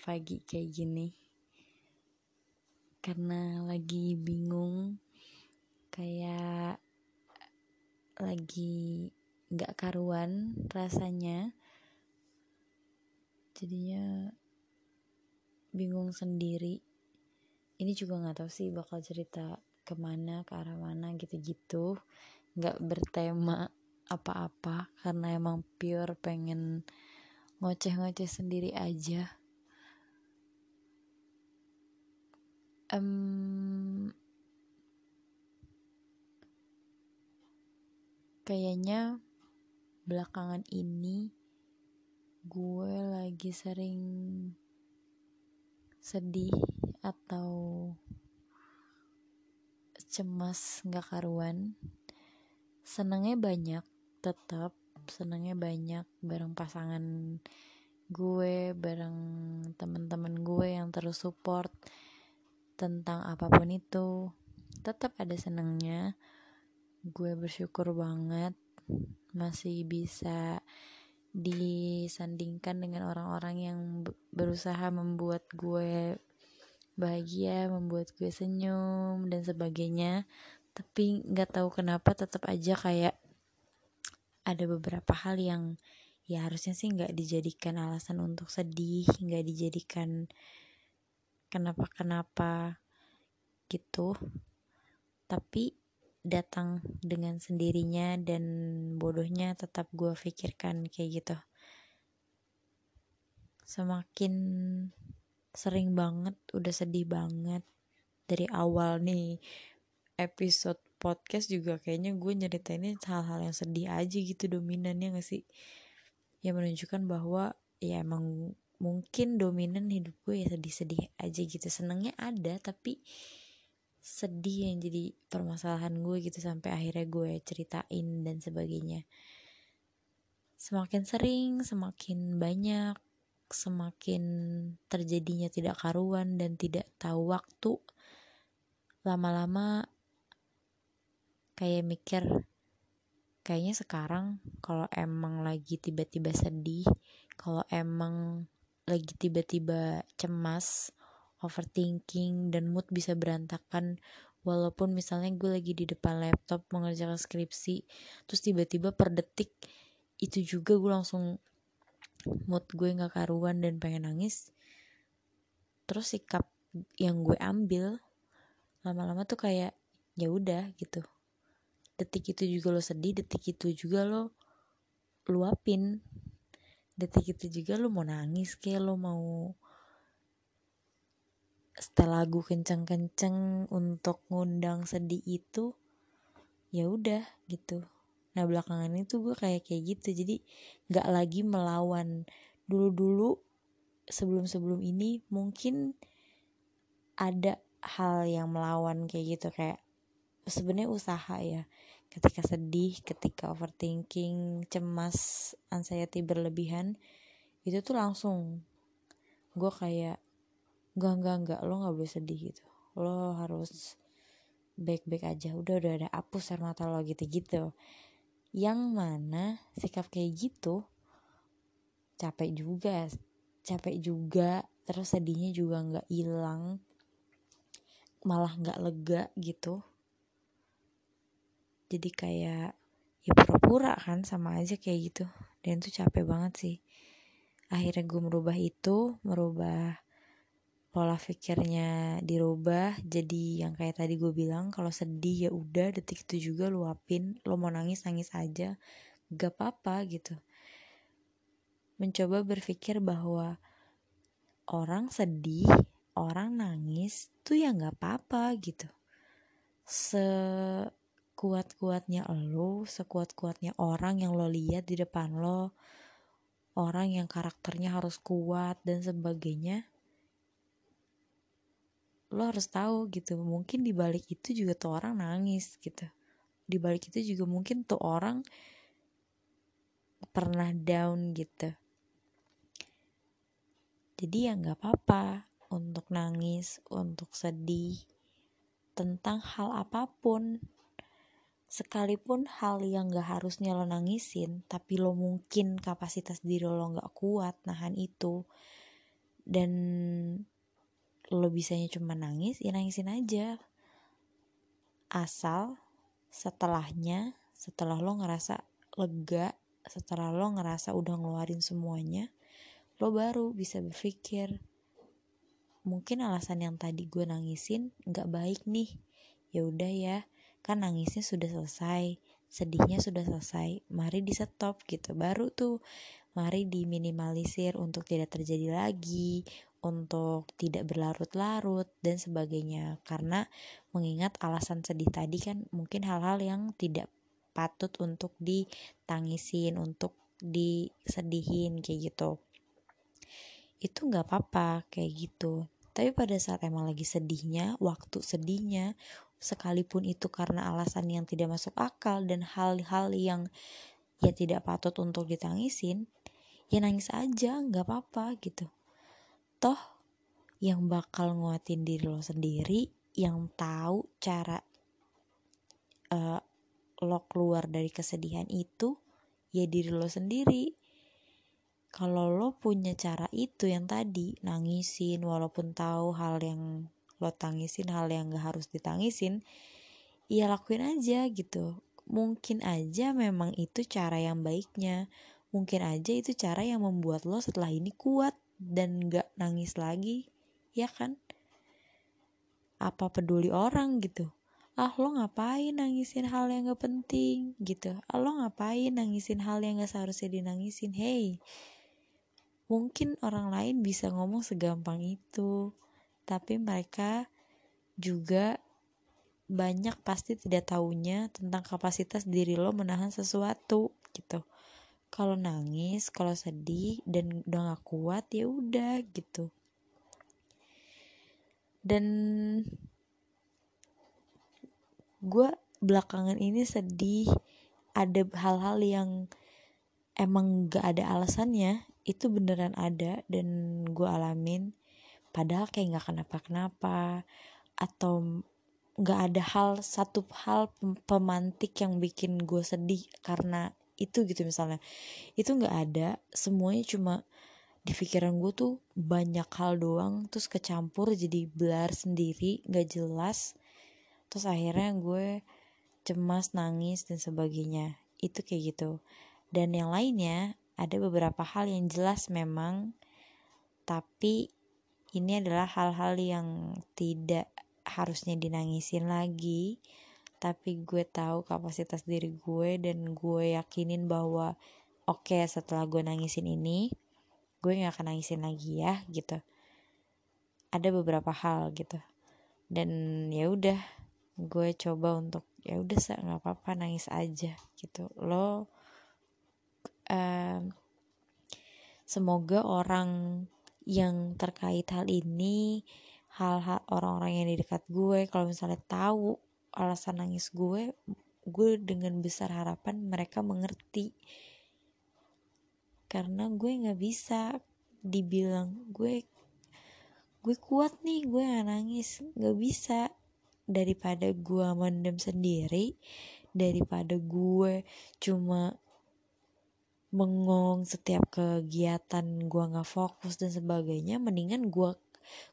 pagi-pagi kayak gini. Karena lagi bingung kayak lagi nggak karuan rasanya. Jadinya bingung sendiri. Ini juga nggak tahu sih bakal cerita ke mana ke arah mana gitu-gitu. Nggak bertema apa-apa karena emang pure pengen ngoceh-ngoceh sendiri aja um, kayaknya belakangan ini gue lagi sering sedih atau cemas nggak karuan. Senangnya banyak tetap senangnya banyak bareng pasangan gue bareng teman-teman gue yang terus support tentang apa pun itu tetap ada senangnya gue bersyukur banget masih bisa disandingkan dengan orang-orang yang berusaha membuat gue bahagia, membuat gue senyum dan sebagainya. Tapi nggak tahu kenapa tetap aja kayak ada beberapa hal yang ya harusnya sih nggak dijadikan alasan untuk sedih nggak dijadikan kenapa-kenapa gitu. Tapi datang dengan sendirinya dan bodohnya tetap gue pikirkan kayak gitu. Semakin sering banget udah sedih banget. Dari awal nih episode podcast juga kayaknya gue nyeritainnya hal-hal yang sedih aja gitu dominannya gak sih? Ya menunjukkan bahwa ya emang mungkin dominan hidup gue ya sedih-sedih aja gitu. Senengnya ada tapi sedih yang jadi permasalahan gue gitu sampai akhirnya gue ceritain dan sebagainya. Semakin sering semakin banyak semakin terjadinya tidak karuan dan tidak tahu waktu lama-lama kayak mikir kayaknya sekarang kalau emang lagi tiba-tiba sedih kalau emang lagi tiba-tiba cemas overthinking dan mood bisa berantakan. Walaupun misalnya gue lagi di depan laptop mengerjakan skripsi terus tiba-tiba per detik itu juga gue langsung mood gue nggak karuan dan pengen nangis. Terus sikap yang gue ambil lama-lama tuh kayak ya udah gitu. Detik itu juga lo sedih detik itu juga lo luapin detik itu juga lo mau nangis kayak lo mau setel lagu kenceng-kenceng untuk ngundang sedih itu ya udah gitu. Nah belakangan itu gue kayak kayak gitu. Jadi nggak lagi melawan dulu-dulu sebelum-sebelum ini mungkin ada hal yang melawan kayak gitu. Kayak sebenarnya usaha ya ketika sedih ketika overthinking cemas anxiety berlebihan itu tuh langsung gue kayak enggak enggak enggak lo nggak boleh sedih gitu. Lo harus baik-baik aja udah udah ada hapus air mata lo gitu-gitu. Yang mana sikap kayak gitu capek juga capek juga terus sedihnya juga nggak hilang malah nggak lega gitu jadi kayak ya pura-pura kan sama aja kayak gitu. Dan itu capek banget sih. Akhirnya gue merubah itu merubah pola pikirnya dirubah jadi yang kayak tadi gue bilang kalau sedih ya udah detik itu juga luapin lo mau nangis nangis aja. Gak apa-apa gitu. Mencoba berpikir bahwa orang sedih orang nangis tuh ya gak apa-apa gitu. Se sekuat-kuatnya lo, sekuat-kuatnya orang yang lo lihat di depan lo, orang yang karakternya harus kuat dan sebagainya. Lo harus tahu gitu, mungkin di balik itu juga tuh orang nangis gitu. Di balik itu juga mungkin tuh orang pernah down gitu. Jadi ya nggak apa-apa untuk nangis, untuk sedih tentang hal apa pun sekalipun hal yang gak harusnya lo nangisin tapi lo mungkin kapasitas diri lo gak kuat nahan itu dan lo bisanya cuma nangis ya nangisin aja. Asal setelahnya setelah lo ngerasa lega setelah lo ngerasa udah ngeluarin semuanya lo baru bisa berpikir mungkin alasan yang tadi gue nangisin nggak baik nih. Ya udah ya kan nangisnya sudah selesai sedihnya sudah selesai mari di stop gitu. Baru tuh mari diminimalisir untuk tidak terjadi lagi untuk tidak berlarut-larut dan sebagainya. Karena mengingat alasan sedih tadi kan mungkin hal-hal yang tidak patut untuk ditangisin untuk disedihin kayak gitu. Itu nggak apa-apa kayak gitu. Tapi pada saat emang lagi sedihnya waktu sedihnya sekalipun itu karena alasan yang tidak masuk akal dan hal-hal yang ya tidak patut untuk ditangisin ya nangis aja nggak apa-apa gitu. Toh yang bakal nguatin diri lo sendiri yang tahu cara uh, lo keluar dari kesedihan itu ya diri lo sendiri. Kalau lo punya cara itu yang tadi nangisin walaupun tahu hal yang lo tangisin hal yang gak harus ditangisin ya lakuin aja gitu. Mungkin aja memang itu cara yang baiknya. Mungkin aja itu cara yang membuat lo setelah ini kuat dan gak nangis lagi ya kan? Apa peduli orang gitu? Ah lo ngapain nangisin hal yang gak penting gitu? Ah lo ngapain nangisin hal yang gak seharusnya dinangisin? Hey Mungkin orang lain bisa ngomong segampang itu, tapi mereka juga banyak pasti tidak tahunya tentang kapasitas diri lo menahan sesuatu gitu. Kalau nangis, kalau sedih dan udah gak kuat ya udah gitu. Dan gue belakangan ini sedih ada hal-hal yang emang gak ada alasannya itu beneran ada dan gue alamin padahal kayak nggak kenapa-kenapa atau nggak ada hal satu hal pemantik yang bikin gue sedih karena itu gitu misalnya. Itu nggak ada semuanya cuma di pikiran gue tuh banyak hal doang terus kecampur jadi belar sendiri nggak jelas. Terus akhirnya gue cemas nangis dan sebagainya. Itu kayak gitu. Dan yang lainnya ada beberapa hal yang jelas memang tapi ini adalah hal-hal yang tidak harusnya dinangisin lagi. Tapi gue tahu kapasitas diri gue dan gue yakinin bahwa oke okay, setelah gue nangisin ini gue gak akan nangisin lagi ya gitu. Ada beberapa hal gitu. Dan ya udah gue coba untuk ya udah nggak apa-apa nangis aja gitu. Lo um, semoga orang yang terkait hal ini hal-hal orang-orang yang di dekat gue kalau misalnya tahu alasan nangis gue gue dengan besar harapan mereka mengerti. Karena gue nggak bisa dibilang gue gue kuat nih gue gak nangis. Nggak bisa. Daripada gue mendem sendiri daripada gue cuma mengong setiap kegiatan gue nggak fokus dan sebagainya mendingan gue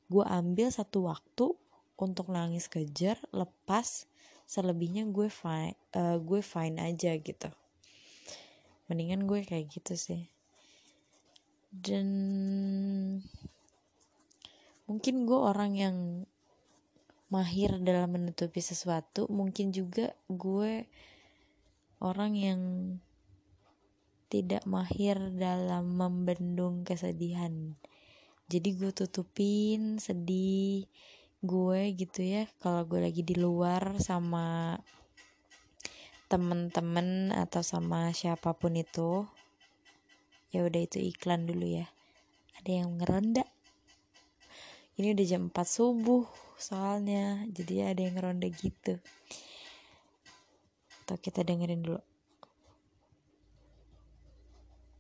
gue ambil satu waktu untuk nangis kejar lepas selebihnya gue fine uh, gue fine aja gitu. Mendingan gue kayak gitu sih. Dan mungkin gue orang yang mahir dalam menutupi sesuatu mungkin juga gue orang yang tidak mahir dalam membendung kesedihan. Jadi gue tutupin sedih gue gitu ya kalau gue lagi di luar sama temen-temen atau sama siapa pun itu. Ya udah itu iklan dulu ya. Ada yang ngeronda. Ini udah jam 4 subuh soalnya jadi ada yang ngeronda gitu. Atau kita dengerin dulu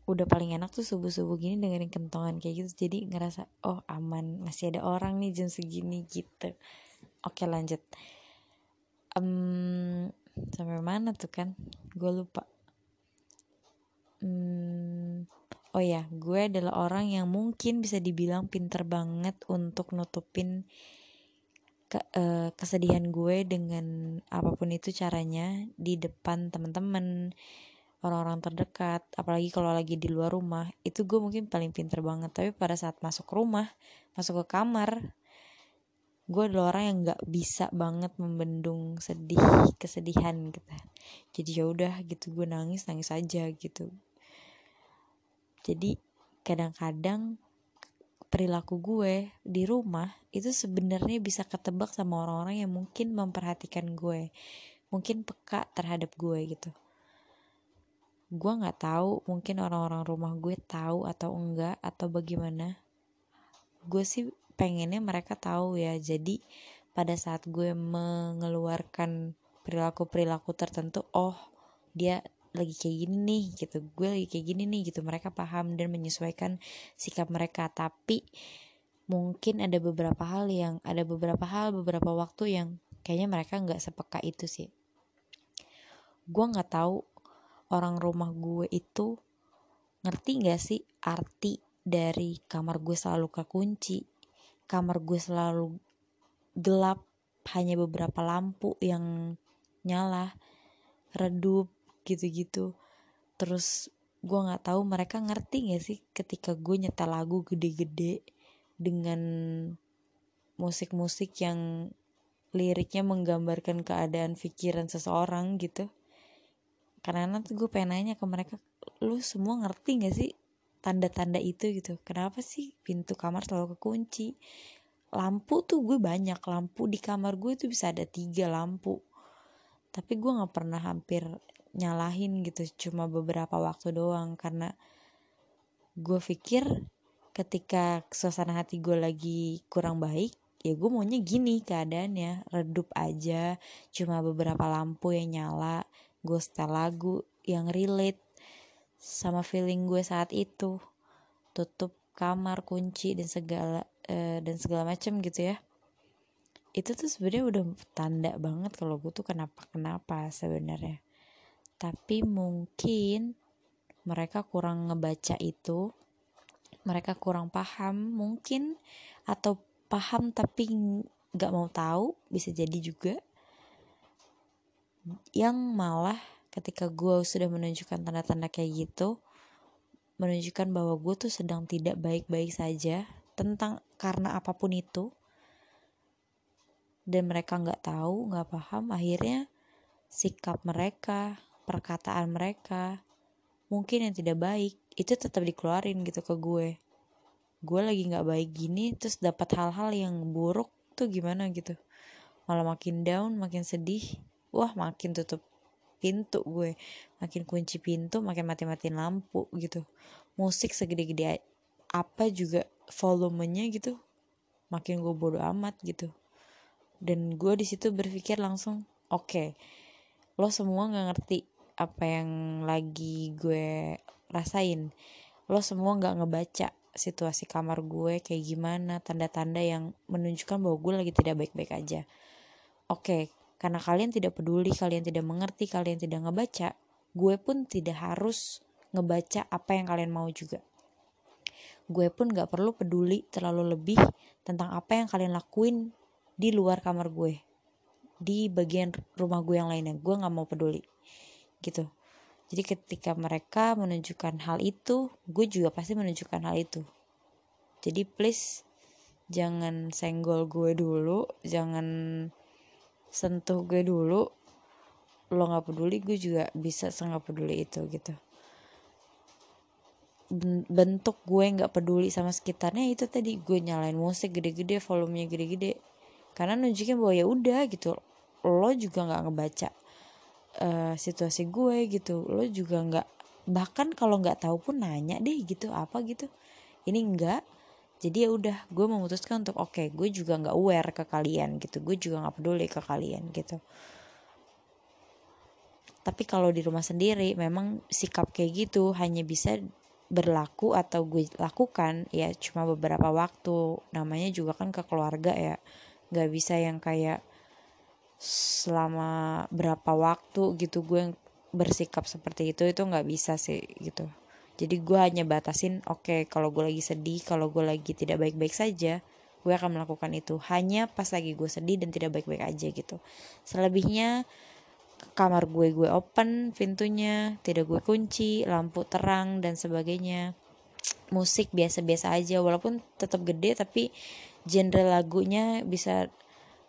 udah paling enak tuh subuh-subuh gini dengerin kentongan kayak gitu jadi ngerasa oh aman masih ada orang nih jam segini gitu. Oke lanjut. Um, sampai mana tuh kan? Gue lupa. Hmm, oh ya gue adalah orang yang mungkin bisa dibilang pinter banget untuk nutupin ke, uh, kesedihan gue dengan apa pun itu caranya di depan teman-teman orang-orang terdekat apalagi kalau lagi di luar rumah itu gue mungkin paling pinter banget. Tapi pada saat masuk rumah masuk ke kamar gue adalah orang yang nggak bisa banget membendung sedih kesedihan gitu. Jadi ya udah gitu gue nangis nangis aja gitu. Jadi kadang-kadang perilaku gue di rumah itu sebenarnya bisa ketebak sama orang-orang yang mungkin memperhatikan gue mungkin peka terhadap gue gitu gue nggak tahu mungkin orang-orang rumah gue tahu atau enggak atau bagaimana. Gue sih pengennya mereka tahu ya. Jadi pada saat gue mengeluarkan perilaku-perilaku tertentu oh dia lagi kayak gini nih gitu. Gue lagi kayak gini nih gitu. Mereka paham dan menyesuaikan sikap mereka. Tapi mungkin ada beberapa hal yang ada beberapa hal beberapa waktu yang kayaknya mereka nggak sepeka itu sih. Gue nggak tahu orang rumah gue itu ngerti gak sih arti dari kamar gue selalu kekunci kamar gue selalu gelap hanya beberapa lampu yang nyala redup gitu-gitu. Terus gue nggak tahu mereka ngerti gak sih ketika gue nyetel lagu gede-gede dengan musik-musik yang liriknya menggambarkan keadaan pikiran seseorang gitu karena nanti gue pengen nanya ke mereka lu semua ngerti gak sih tanda-tanda itu? Gitu. Kenapa sih pintu kamar selalu kekunci? Lampu tuh gue banyak. Lampu di kamar gue tuh bisa ada tiga lampu. Tapi gue nggak pernah hampir nyalahin gitu cuma beberapa waktu doang. Karena gue pikir ketika suasana hati gue lagi kurang baik ya gue maunya gini keadaannya redup aja cuma beberapa lampu yang nyala gue setel lagu yang relate sama feeling gue saat itu. Tutup kamar kunci dan segala uh, dan segala macam gitu ya. Itu tuh sebenarnya udah tanda banget kalau gue tuh kenapa kenapa sebenarnya. Tapi mungkin mereka kurang ngebaca itu mereka kurang paham mungkin atau paham tapi nggak mau tahu bisa jadi juga yang malah ketika gue sudah menunjukkan tanda-tanda kayak gitu menunjukkan bahwa gue tuh sedang tidak baik-baik saja tentang karena apa pun itu. Dan mereka nggak tahu nggak paham akhirnya sikap mereka perkataan mereka mungkin yang tidak baik itu tetap dikeluarin gitu ke gue. Gue lagi nggak baik gini terus dapat hal-hal yang buruk tuh gimana gitu. Malah makin down makin sedih wah makin tutup pintu gue. Makin kunci pintu makin mati-matiin lampu gitu. Musik segede-gede apa juga volumenya gitu. Makin gue bodo amat gitu. Dan gue di situ berpikir langsung oke okay, lo semua nggak ngerti apa yang lagi gue rasain. Lo semua nggak ngebaca situasi kamar gue kayak gimana tanda-tanda yang menunjukkan bahwa gue lagi tidak baik-baik aja. Oke okay, karena kalian tidak peduli, kalian tidak mengerti, kalian tidak ngebaca, gue pun tidak harus ngebaca apa yang kalian mau juga. Gue pun gak perlu peduli terlalu lebih tentang apa yang kalian lakuin di luar kamar gue. Di bagian rumah gue yang lainnya, gue gak mau peduli. Gitu. Jadi ketika mereka menunjukkan hal itu, gue juga pasti menunjukkan hal itu. Jadi please jangan senggol gue dulu, jangan sentuh gue dulu lo nggak peduli gue juga bisa sangat peduli itu gitu. Bentuk gue nggak peduli sama sekitarnya itu tadi gue nyalain musik gede-gede volumenya gede-gede. Karena nunjukin bahwa ya udah gitu. Lo juga nggak ngebaca uh, situasi gue gitu. Lo juga nggak bahkan kalau nggak tahu pun nanya deh gitu apa gitu. Ini enggak jadi ya udah gue memutuskan untuk oke okay, gue juga nggak aware ke kalian gitu. Gue juga nggak peduli ke kalian gitu. Tapi kalau di rumah sendiri memang sikap kayak gitu hanya bisa berlaku atau gue lakukan ya cuma beberapa waktu. Namanya juga kan ke keluarga ya. Nggak bisa yang kayak selama berapa waktu gitu gue bersikap seperti itu itu nggak bisa sih gitu jadi gue hanya batasin oke okay, kalau gue lagi sedih kalau gue lagi tidak baik-baik saja gue akan melakukan itu. Hanya pas lagi gue sedih dan tidak baik-baik aja gitu. Selebihnya kamar gue gue open pintunya tidak gue kunci lampu terang dan sebagainya. Musik biasa-biasa aja walaupun tetap gede tapi genre lagunya bisa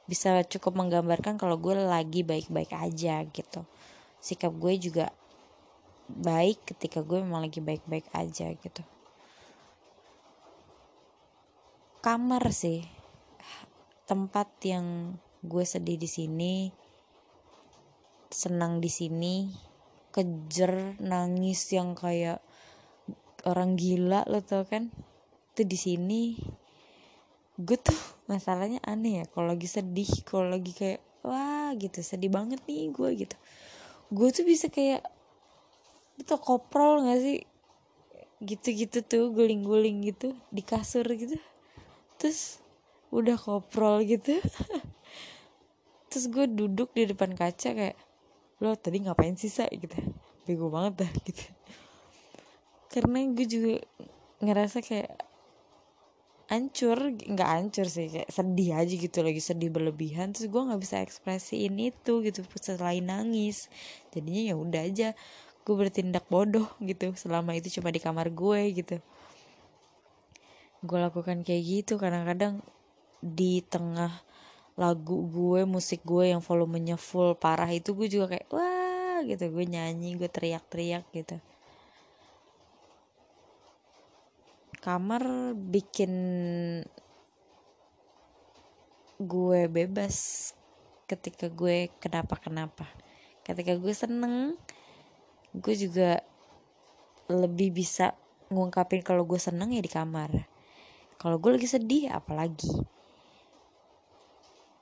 bisa cukup menggambarkan kalau gue lagi baik-baik aja gitu. Sikap gue juga baik ketika gue memang lagi baik-baik aja gitu. Kamar sih. Tempat yang gue sedih di sini senang di sini kejer nangis yang kayak orang gila lo tau kan? Itu di sini. Gue tuh masalahnya aneh ya kalau lagi sedih kalau lagi kayak wah gitu. Sedih banget nih gue gitu. Gue tuh bisa kayak itu koprol gak sih? Gitu-gitu tuh guling-guling gitu di kasur gitu. Terus udah koprol gitu. Terus gue duduk di depan kaca kayak lo tadi ngapain sih sa? Gitu. Bego banget dah gitu. Karena gue juga ngerasa kayak ancur nggak ancur sih kayak sedih aja gitu lagi sedih berlebihan. Terus gue nggak bisa ekspresiin itu gitu selain nangis. Jadinya ya udah aja gue bertindak bodoh gitu selama itu cuma di kamar gue gitu. Gue lakukan kayak gitu kadang-kadang di tengah lagu gue musik gue yang volumenya full parah itu gue juga kayak wah gitu. Gue nyanyi gue teriak-teriak gitu. Kamar bikin gue bebas ketika gue kenapa-kenapa. Ketika gue seneng gue juga lebih bisa ngungkapin kalau gue seneng ya di kamar. Kalau gue lagi sedih apalagi?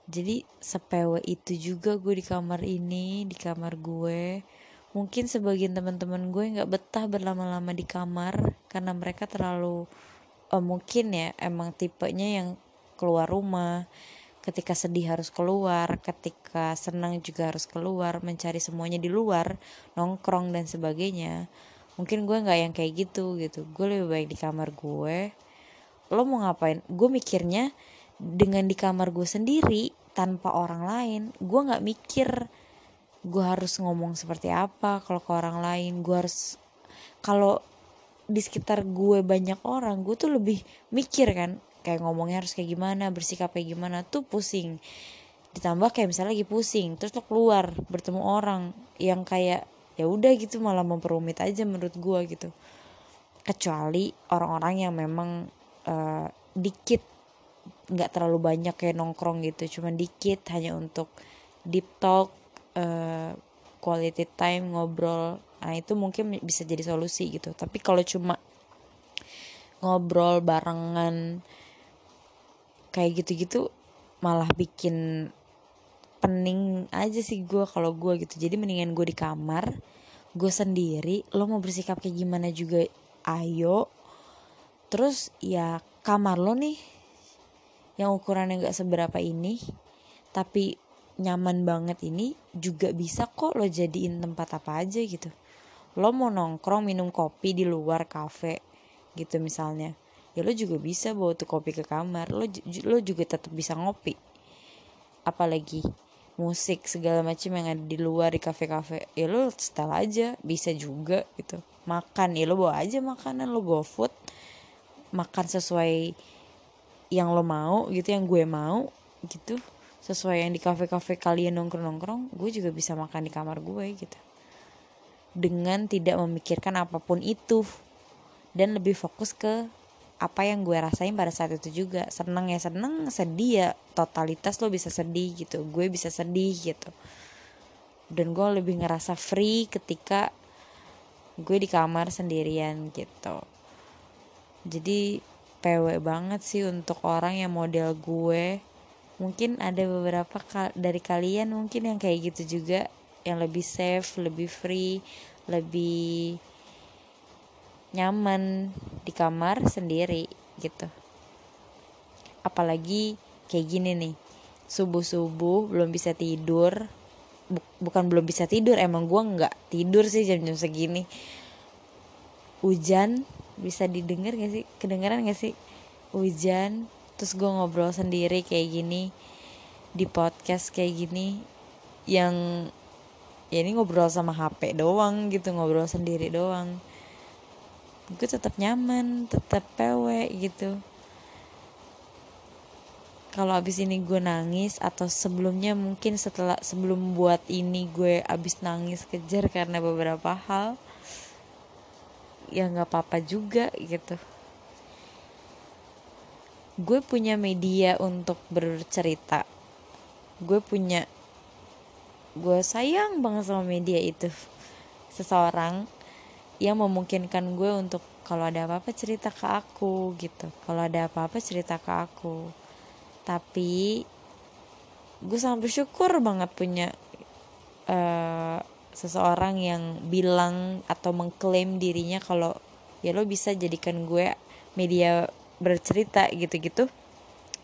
Jadi sepewe itu juga gue di kamar ini di kamar gue. Mungkin sebagian teman-teman gue nggak betah berlama-lama di kamar karena mereka terlalu oh, mungkin ya emang tipenya yang keluar rumah ketika sedih harus keluar ketika senang juga harus keluar mencari semuanya di luar nongkrong dan sebagainya mungkin gue nggak yang kayak gitu gitu. Gue lebih baik di kamar gue. Lo mau ngapain? Gue mikirnya dengan di kamar gue sendiri tanpa orang lain gue nggak mikir gue harus ngomong seperti apa kalau ke orang lain. Gue harus kalau di sekitar gue banyak orang gue tuh lebih mikir kan kayak ngomongnya harus kayak gimana bersikap kayak gimana tuh pusing. Ditambah kayak misalnya lagi pusing terus lo keluar bertemu orang yang kayak ya udah gitu malah memperumit aja menurut gue gitu. Kecuali orang-orang yang memang uh, dikit nggak terlalu banyak kayak nongkrong gitu. Cuman dikit hanya untuk deep talk uh, quality time ngobrol. Nah itu mungkin bisa jadi solusi gitu. Tapi kalau cuma ngobrol barengan kayak gitu-gitu malah bikin pening aja sih gue kalau gue gitu. Jadi mendingan gue di kamar gue sendiri lo mau bersikap kayak gimana juga ayo. Terus ya kamar lo nih yang ukurannya gak seberapa ini tapi nyaman banget ini juga bisa kok lo jadiin tempat apa aja gitu. Lo mau nongkrong minum kopi di luar kafe gitu misalnya ya lo juga bisa bawa tuh kopi ke kamar. Lo lo juga tetap bisa ngopi. Apalagi musik segala macam yang ada di luar di kafe-kafe. Ya lo setel aja. Bisa juga gitu. Makan. Ya lo bawa aja makanan. Lo go food. Makan sesuai yang lo mau gitu yang gue mau gitu. Sesuai yang di kafe-kafe kalian nongkrong-nongkrong gue juga bisa makan di kamar gue gitu. Dengan tidak memikirkan apa pun itu. Dan lebih fokus ke apa yang gue rasain pada saat itu juga. Seneng ya seneng sedih ya totalitas lo bisa sedih gitu. Gue bisa sedih gitu. Dan gue lebih ngerasa free ketika gue di kamar sendirian gitu. Jadi PW banget sih untuk orang yang model gue. Mungkin ada beberapa dari kalian mungkin yang kayak gitu juga. Yang lebih safe lebih free lebih nyaman di kamar sendiri gitu. Apalagi kayak gini nih subuh-subuh belum bisa tidur. Bukan belum bisa tidur emang gue nggak tidur sih jam-jam segini. Hujan bisa didengar gak sih? Kedengeran gak sih? Hujan terus gue ngobrol sendiri kayak gini di podcast kayak gini yang ya ini ngobrol sama HP doang gitu ngobrol sendiri doang gue tetap nyaman tetap pewe gitu. Kalau abis ini gue nangis atau sebelumnya mungkin setelah sebelum buat ini gue abis nangis kejar karena beberapa hal ya nggak apa-apa juga gitu. Gue punya media untuk bercerita. Gue punya gue sayang banget sama media itu. Seseorang yang memungkinkan gue untuk kalau ada apa-apa cerita ke aku gitu. Kalau ada apa-apa cerita ke aku. Tapi gue sangat bersyukur banget punya uh, seseorang yang bilang atau mengklaim dirinya kalau ya lo bisa jadikan gue media bercerita gitu-gitu.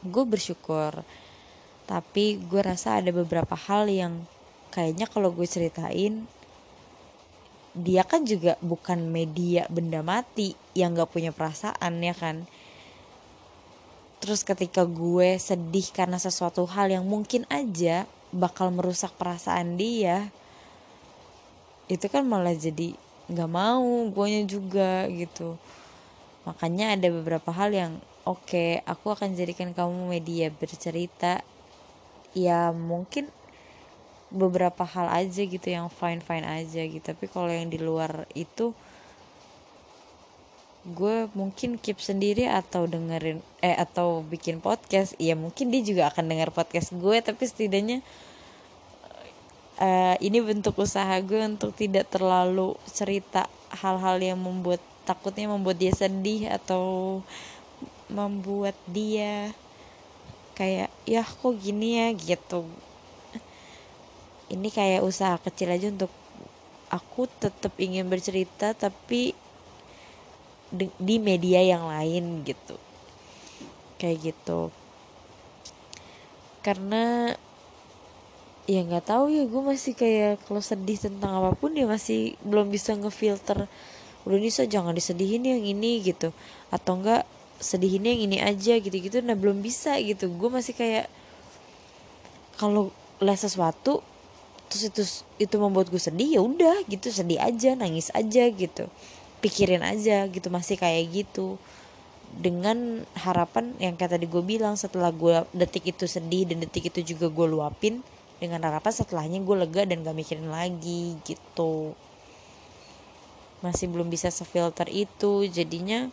Gue bersyukur. Tapi gue rasa ada beberapa hal yang kayaknya kalau gue ceritain dia kan juga bukan media benda mati yang gak punya perasaan ya kan Terus ketika gue sedih karena sesuatu hal yang mungkin aja bakal merusak perasaan dia, itu kan malah jadi nggak mau guanya juga gitu. Makanya ada beberapa hal yang oke, okay, aku akan jadikan kamu media bercerita. Ya mungkin beberapa hal aja gitu yang fine fine aja gitu. Tapi kalau yang di luar itu gue mungkin keep sendiri atau dengerin eh atau bikin podcast. Ya mungkin dia juga akan denger podcast gue tapi setidaknya uh, ini bentuk usaha gue untuk tidak terlalu cerita hal-hal yang membuat takutnya membuat dia sedih atau membuat dia kayak ya kok gini ya? Gitu ini kayak usaha kecil aja untuk aku tetap ingin bercerita tapi di media yang lain gitu. Kayak gitu. Karena ya nggak tahu ya gue masih kayak kalau sedih tentang apa pun dia masih belum bisa ngefilter udah Nisa jangan disedihin yang ini gitu. Atau enggak sedihin yang ini aja gitu-gitu. Nah belum bisa gitu. Gue masih kayak kalau les sesuatu terus itu itu membuat gue sedih ya udah gitu sedih aja nangis aja gitu pikirin aja gitu masih kayak gitu. Dengan harapan yang kayak tadi gue bilang setelah gue detik itu sedih dan detik itu juga gue luapin dengan harapan setelahnya gue lega dan gak mikirin lagi gitu. Masih belum bisa sefilter itu jadinya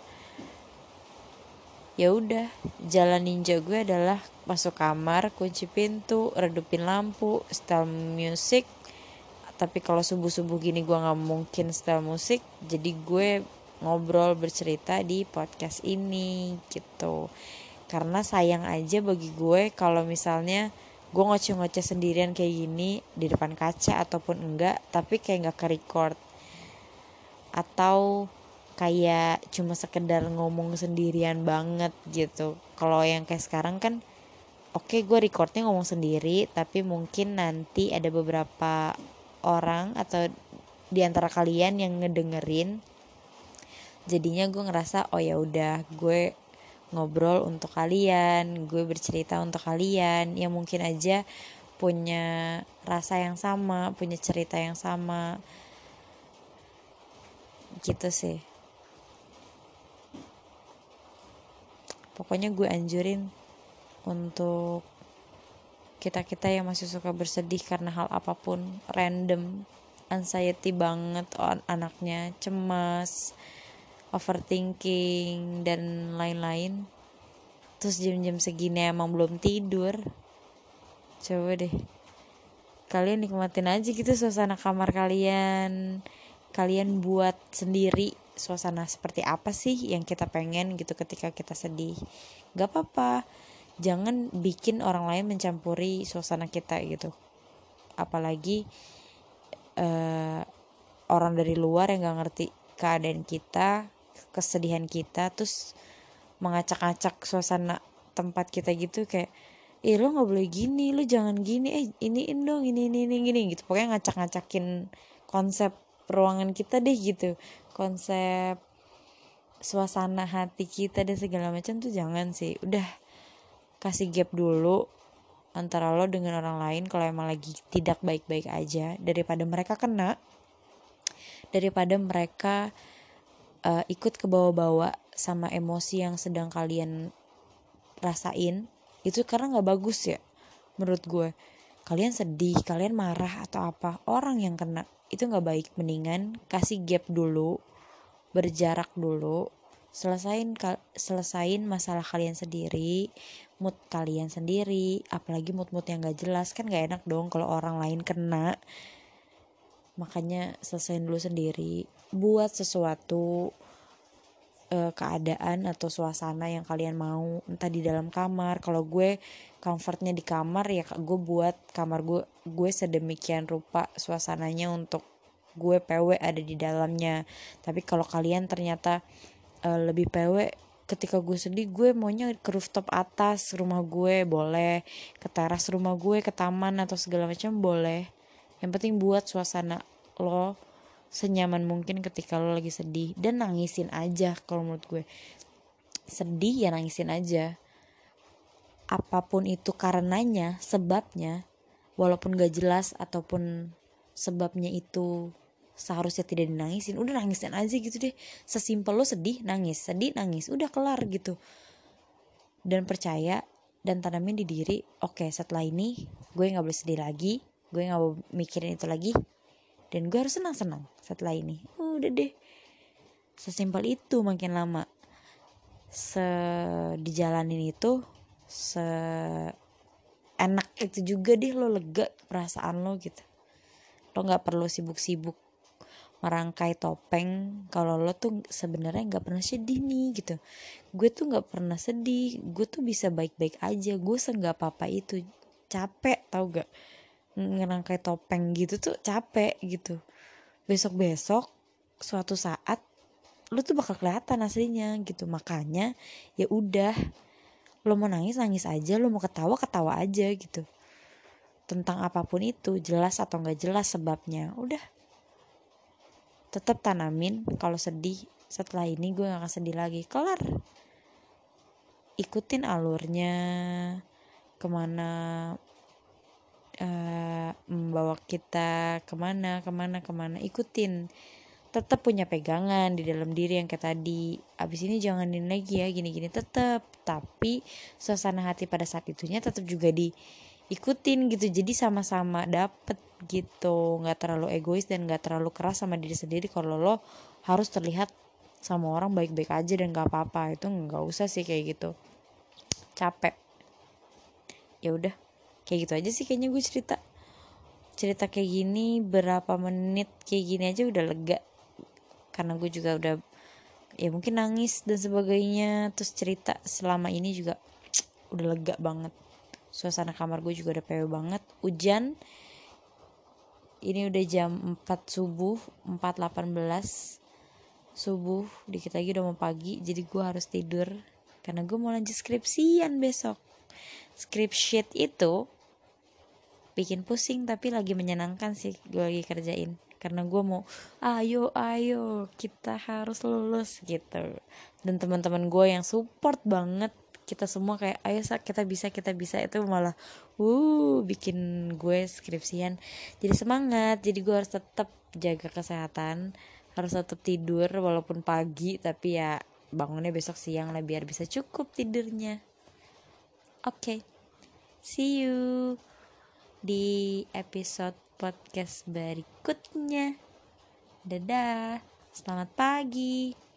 ya udah jalan ninja gue adalah masuk kamar kunci pintu redupin lampu style music. Tapi kalau subuh subuh gini gue nggak mungkin setel musik jadi gue ngobrol bercerita di podcast ini gitu. Karena sayang aja bagi gue kalau misalnya gue ngoceh-ngoceh sendirian kayak gini di depan kaca ataupun enggak tapi kayak nggak ke record atau kayak cuma sekedar ngomong sendirian banget gitu. Kalau yang kayak sekarang kan oke okay, gue recordnya ngomong sendiri tapi mungkin nanti ada beberapa orang atau di antara kalian yang ngedengerin. Jadinya gue ngerasa oh ya udah gue ngobrol untuk kalian gue bercerita untuk kalian. Yang mungkin aja punya rasa yang sama punya cerita yang sama. Gitu sih. Pokoknya gue anjurin untuk kita-kita yang masih suka bersedih karena hal apa pun random anxiety banget anaknya cemas overthinking dan lain-lain. Terus jam-jam segini emang belum tidur. Coba deh kalian nikmatin aja gitu suasana kamar kalian. Kalian buat sendiri suasana seperti apa sih yang kita pengen gitu ketika kita sedih. Gak apa-apa jangan bikin orang lain mencampuri suasana kita gitu. Apalagi uh, orang dari luar yang gak ngerti keadaan kita kesedihan kita terus mengacak-acak suasana tempat kita gitu kayak eh lo nggak boleh gini lo jangan gini eh iniin dong ini ini ini gini gitu. Pokoknya ngacak-ngacakin konsep ruangan kita deh gitu. Konsep suasana hati kita dan segala macam tuh jangan sih. Udah kasih gap dulu antara lo dengan orang lain kalau emang lagi tidak baik-baik aja. Daripada mereka kena daripada mereka uh, ikut ke bawah-bawah sama emosi yang sedang kalian rasain itu karena nggak bagus ya menurut gue. Kalian sedih kalian marah atau apa orang yang kena itu nggak baik. Mendingan kasih gap dulu berjarak dulu selesain selesain masalah kalian sendiri mood kalian sendiri apalagi mood-mood yang gak jelas kan gak enak dong kalau orang lain kena. Makanya selesain dulu sendiri buat sesuatu uh, keadaan atau suasana yang kalian mau entah di dalam kamar. Kalau gue comfortnya di kamar ya gue buat kamar gue gue sedemikian rupa suasananya untuk gue PW ada di dalamnya. Tapi kalau kalian ternyata uh, lebih PW ketika gue sedih gue maunya ke rooftop atas rumah gue boleh. Ke teras rumah gue ke taman atau segala macam boleh. Yang penting buat suasana lo senyaman mungkin ketika lo lagi sedih. Dan nangisin aja kalau menurut gue. Sedih ya nangisin aja. Apa pun itu karenanya sebabnya walaupun gak jelas ataupun sebabnya itu seharusnya tidak dinangisin. Udah nangisin aja gitu deh. Sesimpel lo sedih nangis. Sedih nangis. Udah kelar gitu. Dan percaya dan tanamin di diri oke okay, setelah ini gue nggak boleh sedih lagi. Gue nggak mau mikirin itu lagi. Dan gue harus senang-senang setelah ini. Udah deh. Sesimpel itu makin lama. Se dijalanin itu se enak itu juga deh lo lega perasaan lo gitu. Lo nggak perlu sibuk-sibuk merangkai topeng kalau lo tuh sebenarnya nggak pernah sedih nih gitu. Gue tuh nggak pernah sedih gue tuh bisa baik-baik aja gue seenggak apa-apa itu. Capek tau gak ngerangkai topeng gitu tuh capek gitu. Besok-besok suatu saat lu tuh bakal kelihatan aslinya gitu. Makanya ya udah lo mau nangis nangis aja lo mau ketawa ketawa aja gitu. Tentang apa pun itu jelas atau nggak jelas sebabnya udah tetap tanamin kalau sedih setelah ini gue gak akan sedih lagi. Kelar. Ikutin alurnya ke mana uh, membawa kita ke mana ke mana ke mana. Ikutin. Tetap punya pegangan di dalam diri yang kayak tadi. Abis ini jangan ini lagi ya gini-gini. Tetap tapi suasana hati pada saat itunya tetap juga diikutin gitu. Jadi sama-sama dapet gitu. Nggak terlalu egois dan nggak terlalu keras sama diri sendiri kalau lo harus terlihat sama orang baik-baik aja dan nggak apa-apa. Itu nggak usah sih kayak gitu. Capek. Ya udah kayak gitu aja sih kayaknya gue cerita. Cerita kayak gini berapa menit kayak gini aja udah lega. Karena gue juga udah ya mungkin nangis dan sebagainya. Terus cerita selama ini juga udah lega banget. Suasana kamar gue juga udah pewe banget. Hujan ini udah jam 4 subuh 4.18 subuh. Dikit lagi udah mau pagi jadi gue harus tidur. Karena gue mau lanjut skripsian besok. Script sheet itu bikin pusing tapi lagi menyenangkan sih gue lagi kerjain. Karena gue mau ayo ayo kita harus lulus gitu. Dan teman-teman gue yang support banget kita semua kayak ayo sak kita bisa kita bisa itu malah uh bikin gue skripsian jadi semangat jadi gue harus tetap jaga kesehatan harus tetap tidur walaupun pagi tapi ya bangunnya besok siang lah biar bisa cukup tidurnya oke okay. see you di episode podcast berikutnya. Dadah, selamat pagi.